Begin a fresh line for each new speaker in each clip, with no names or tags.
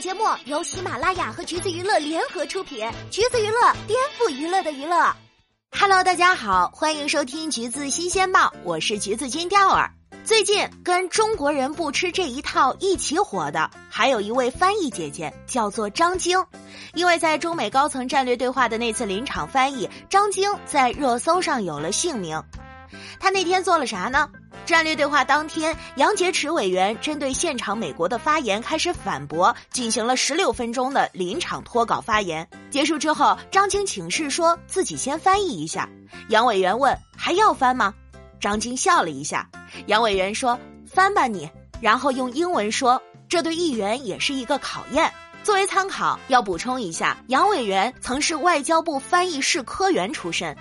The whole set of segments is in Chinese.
节目由喜马拉雅和橘子娱乐联合出品，橘子娱乐颠覆娱乐的娱乐。Hello，大家好，欢迎收听橘子新鲜报，我是橘子君钓儿。最近跟中国人不吃这一套一起火的，还有一位翻译姐姐，叫做张晶。因为在中美高层战略对话的那次临场翻译，张晶在热搜上有了姓名。他那天做了啥呢？战略对话当天，杨洁篪委员针对现场美国的发言开始反驳，进行了十六分钟的临场脱稿发言。结束之后，张晶请示说自己先翻译一下。杨委员问还要翻吗？张晶笑了一下。杨委员说翻吧你，然后用英文说这对议员也是一个考验。作为参考，要补充一下，杨委员曾是外交部翻译室科员出身。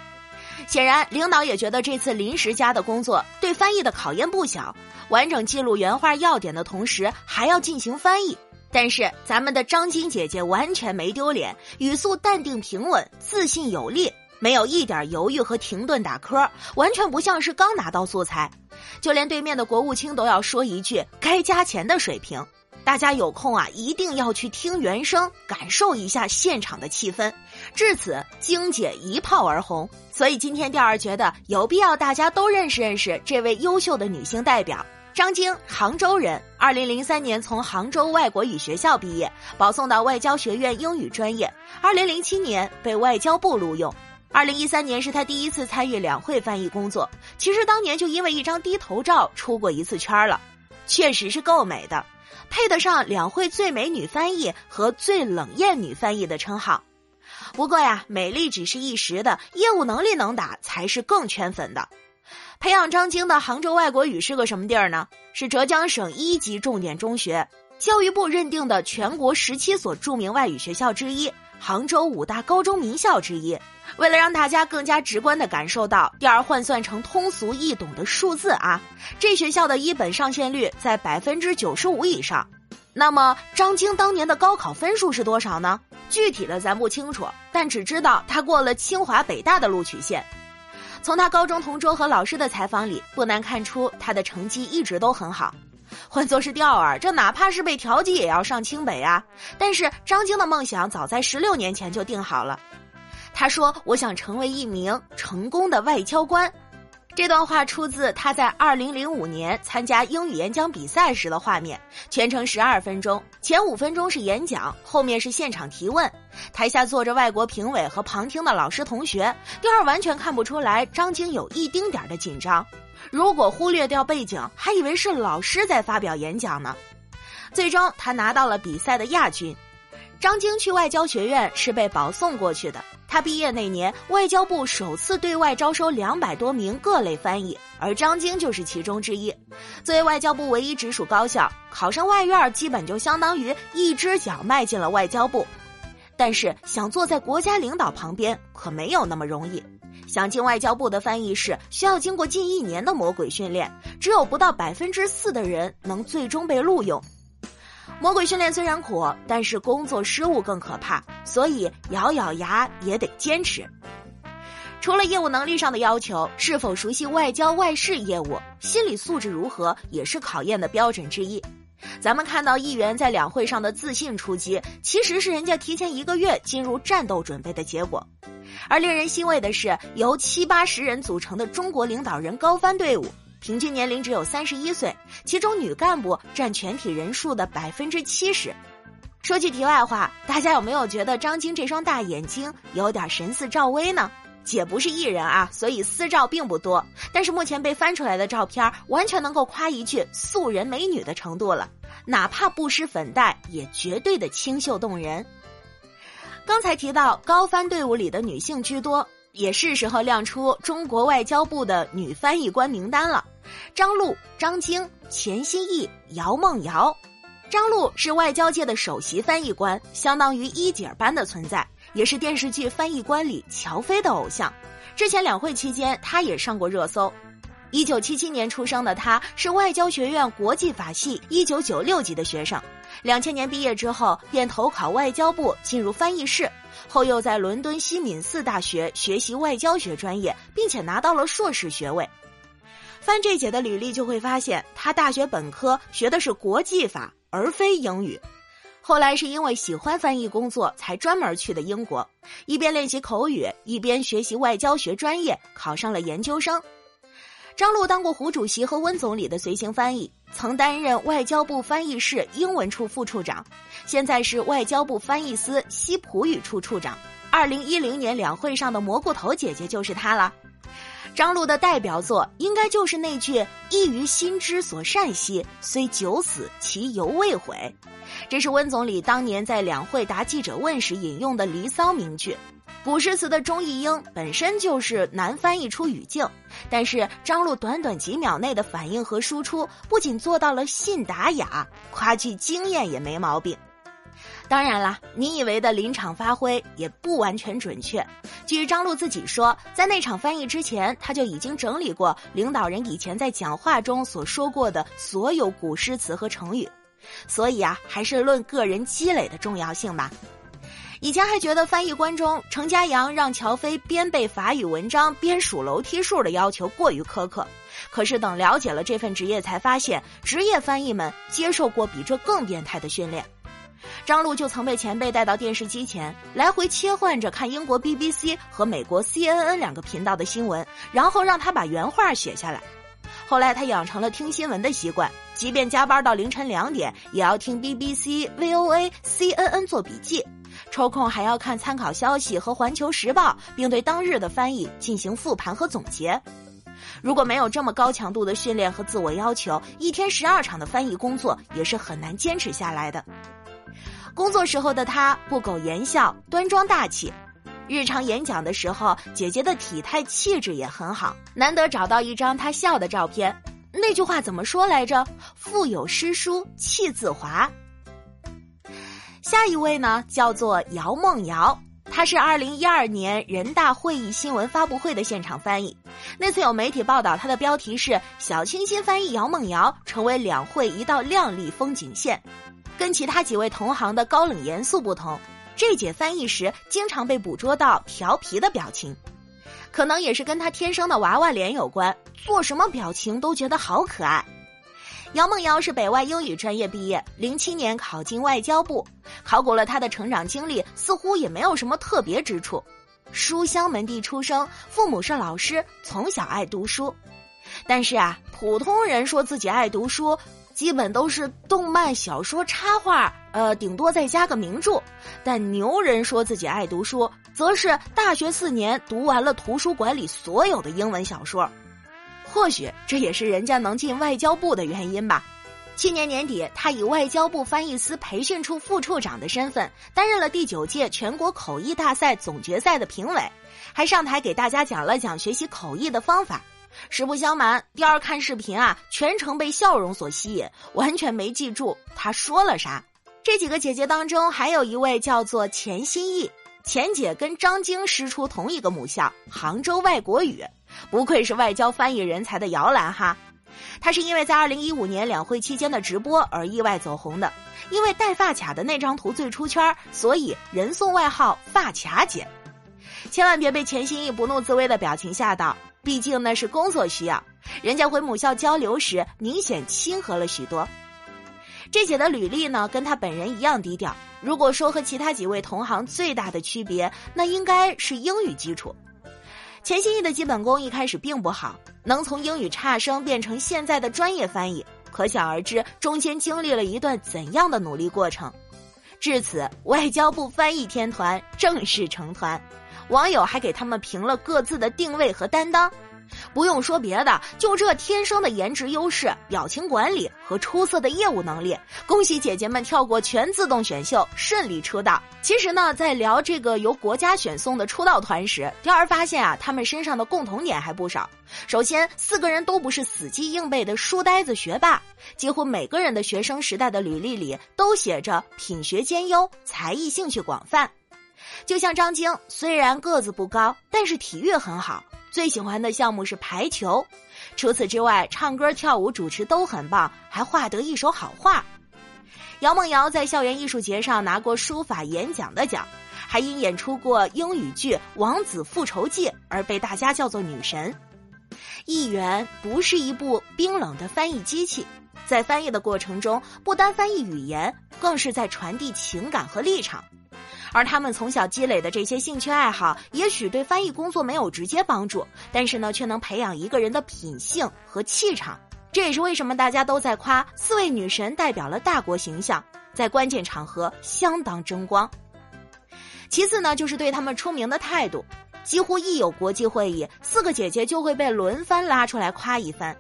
显然，领导也觉得这次临时加的工作对翻译的考验不小，完整记录原话要点的同时，还要进行翻译。但是咱们的张晶姐姐完全没丢脸，语速淡定平稳，自信有力，没有一点犹豫和停顿打磕，完全不像是刚拿到素材。就连对面的国务卿都要说一句“该加钱”的水平。大家有空啊，一定要去听原声，感受一下现场的气氛。至此，晶姐一炮而红。所以今天调儿觉得有必要大家都认识认识这位优秀的女性代表张晶，杭州人。二零零三年从杭州外国语学校毕业，保送到外交学院英语专业。二零零七年被外交部录用。二零一三年是她第一次参与两会翻译工作。其实当年就因为一张低头照出过一次圈儿了，确实是够美的。配得上两会最美女翻译和最冷艳女翻译的称号。不过呀，美丽只是一时的，业务能力能打才是更圈粉的。培养张晶的杭州外国语是个什么地儿呢？是浙江省一级重点中学，教育部认定的全国十七所著名外语学校之一，杭州五大高中名校之一。为了让大家更加直观的感受到，第二换算成通俗易懂的数字啊，这学校的一本上线率在百分之九十五以上。那么张晶当年的高考分数是多少呢？具体的咱不清楚，但只知道他过了清华北大的录取线。从他高中同桌和老师的采访里，不难看出他的成绩一直都很好。换作是钓儿，这哪怕是被调剂也要上清北啊。但是张晶的梦想早在十六年前就定好了。他说：“我想成为一名成功的外交官。”这段话出自他在二零零五年参加英语演讲比赛时的画面，全程十二分钟，前五分钟是演讲，后面是现场提问，台下坐着外国评委和旁听的老师同学，第二完全看不出来张晶有一丁点的紧张。如果忽略掉背景，还以为是老师在发表演讲呢。最终，他拿到了比赛的亚军。张晶去外交学院是被保送过去的。他毕业那年，外交部首次对外招收两百多名各类翻译，而张晶就是其中之一。作为外交部唯一直属高校，考上外院基本就相当于一只脚迈进了外交部。但是，想坐在国家领导旁边可没有那么容易。想进外交部的翻译室，需要经过近一年的魔鬼训练，只有不到百分之四的人能最终被录用。魔鬼训练虽然苦，但是工作失误更可怕，所以咬咬牙也得坚持。除了业务能力上的要求，是否熟悉外交外事业务、心理素质如何，也是考验的标准之一。咱们看到议员在两会上的自信出击，其实是人家提前一个月进入战斗准备的结果。而令人欣慰的是，由七八十人组成的中国领导人高翻队伍。平均年龄只有三十一岁，其中女干部占全体人数的百分之七十。说句题外话，大家有没有觉得张晶这双大眼睛有点神似赵薇呢？姐不是艺人啊，所以私照并不多，但是目前被翻出来的照片完全能够夸一句素人美女的程度了，哪怕不施粉黛，也绝对的清秀动人。刚才提到高翻队伍里的女性居多。也是时候亮出中国外交部的女翻译官名单了：张璐、张晶、钱新义、姚梦瑶。张璐是外交界的首席翻译官，相当于一姐般的存在，也是电视剧翻译官里乔飞的偶像。之前两会期间，她也上过热搜。一九七七年出生的她，是外交学院国际法系一九九六级的学生。两千年毕业之后，便投考外交部，进入翻译室，后又在伦敦西敏寺大学学习外交学专业，并且拿到了硕士学位。翻这姐的履历就会发现，她大学本科学的是国际法，而非英语。后来是因为喜欢翻译工作，才专门去的英国，一边练习口语，一边学习外交学专业，考上了研究生。张璐当过胡主席和温总理的随行翻译，曾担任外交部翻译室英文处副处长，现在是外交部翻译司西普语处处长。二零一零年两会上的蘑菇头姐姐就是她了。张璐的代表作应该就是那句“一于心之所善兮，虽九死其犹未悔”。这是温总理当年在两会答记者问时引用的《离骚》名句。古诗词的中译英本身就是难翻译出语境，但是张璐短短几秒内的反应和输出，不仅做到了信达雅，夸句经验也没毛病。当然啦，你以为的临场发挥也不完全准确。据张璐自己说，在那场翻译之前，他就已经整理过领导人以前在讲话中所说过的所有古诗词和成语。所以啊，还是论个人积累的重要性吧。以前还觉得翻译官中程家阳让乔飞边背法语文章边数楼梯数的要求过于苛刻，可是等了解了这份职业，才发现职业翻译们接受过比这更变态的训练。张璐就曾被前辈带到电视机前，来回切换着看英国 BBC 和美国 CNN 两个频道的新闻，然后让他把原话写下来。后来他养成了听新闻的习惯，即便加班到凌晨两点，也要听 BBC、VOA、CNN 做笔记，抽空还要看参考消息和环球时报，并对当日的翻译进行复盘和总结。如果没有这么高强度的训练和自我要求，一天十二场的翻译工作也是很难坚持下来的。工作时候的他不苟言笑，端庄大气。日常演讲的时候，姐姐的体态气质也很好，难得找到一张她笑的照片。那句话怎么说来着？腹有诗书气自华。下一位呢，叫做姚梦瑶，她是二零一二年人大会议新闻发布会的现场翻译。那次有媒体报道，她的标题是“小清新翻译姚梦瑶成为两会一道亮丽风景线”。跟其他几位同行的高冷严肃不同。这姐翻译时经常被捕捉到调皮的表情，可能也是跟她天生的娃娃脸有关，做什么表情都觉得好可爱。姚梦瑶是北外英语专业毕业，零七年考进外交部。考古了她的成长经历，似乎也没有什么特别之处。书香门第出生，父母是老师，从小爱读书。但是啊，普通人说自己爱读书。基本都是动漫、小说、插画，呃，顶多再加个名著。但牛人说自己爱读书，则是大学四年读完了图书馆里所有的英文小说。或许这也是人家能进外交部的原因吧。去年年底，他以外交部翻译司培训处副处长的身份，担任了第九届全国口译大赛总决赛的评委，还上台给大家讲了讲学习口译的方法。实不相瞒，第二看视频啊，全程被笑容所吸引，完全没记住他说了啥。这几个姐姐当中，还有一位叫做钱新义，钱姐跟张晶师出同一个母校杭州外国语，不愧是外交翻译人才的摇篮哈。她是因为在二零一五年两会期间的直播而意外走红的，因为戴发卡的那张图最出圈，所以人送外号“发卡姐”。千万别被钱新义不怒自威的表情吓到。毕竟那是工作需要，人家回母校交流时明显亲和了许多。这姐的履历呢，跟她本人一样低调。如果说和其他几位同行最大的区别，那应该是英语基础。钱新义的基本功一开始并不好，能从英语差生变成现在的专业翻译，可想而知中间经历了一段怎样的努力过程。至此，外交部翻译天团正式成团。网友还给他们评了各自的定位和担当，不用说别的，就这天生的颜值优势、表情管理和出色的业务能力，恭喜姐姐们跳过全自动选秀，顺利出道。其实呢，在聊这个由国家选送的出道团时，第二发现啊，他们身上的共同点还不少。首先，四个人都不是死记硬背的书呆子学霸，几乎每个人的学生时代的履历里都写着品学兼优、才艺兴趣广泛。就像张晶，虽然个子不高，但是体育很好，最喜欢的项目是排球。除此之外，唱歌、跳舞、主持都很棒，还画得一手好画。姚梦瑶在校园艺术节上拿过书法演讲的奖，还因演出过英语剧《王子复仇记》而被大家叫做女神。译员不是一部冰冷的翻译机器，在翻译的过程中，不单翻译语言，更是在传递情感和立场。而他们从小积累的这些兴趣爱好，也许对翻译工作没有直接帮助，但是呢，却能培养一个人的品性和气场。这也是为什么大家都在夸四位女神代表了大国形象，在关键场合相当争光。其次呢，就是对他们出名的态度，几乎一有国际会议，四个姐姐就会被轮番拉出来夸一番。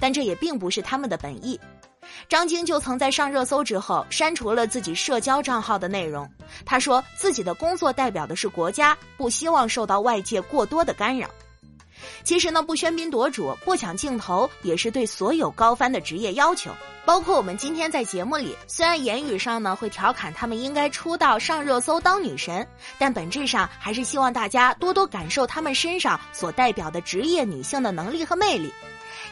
但这也并不是他们的本意。张晶就曾在上热搜之后删除了自己社交账号的内容。他说自己的工作代表的是国家，不希望受到外界过多的干扰。其实呢，不喧宾夺主、不抢镜头，也是对所有高翻的职业要求。包括我们今天在节目里，虽然言语上呢会调侃他们应该出道上热搜当女神，但本质上还是希望大家多多感受他们身上所代表的职业女性的能力和魅力。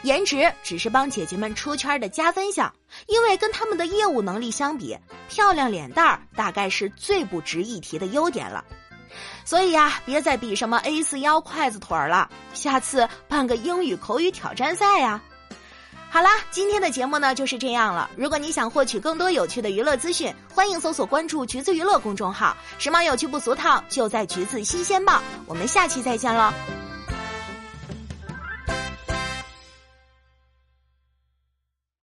颜值只是帮姐姐们出圈的加分项，因为跟他们的业务能力相比，漂亮脸蛋儿大概是最不值一提的优点了。所以呀，别再比什么 A 四腰、筷子腿儿了，下次办个英语口语挑战赛呀！好啦，今天的节目呢就是这样了。如果你想获取更多有趣的娱乐资讯，欢迎搜索关注“橘子娱乐”公众号，时髦有趣不俗套，就在“橘子新鲜报”。我们下期再见喽。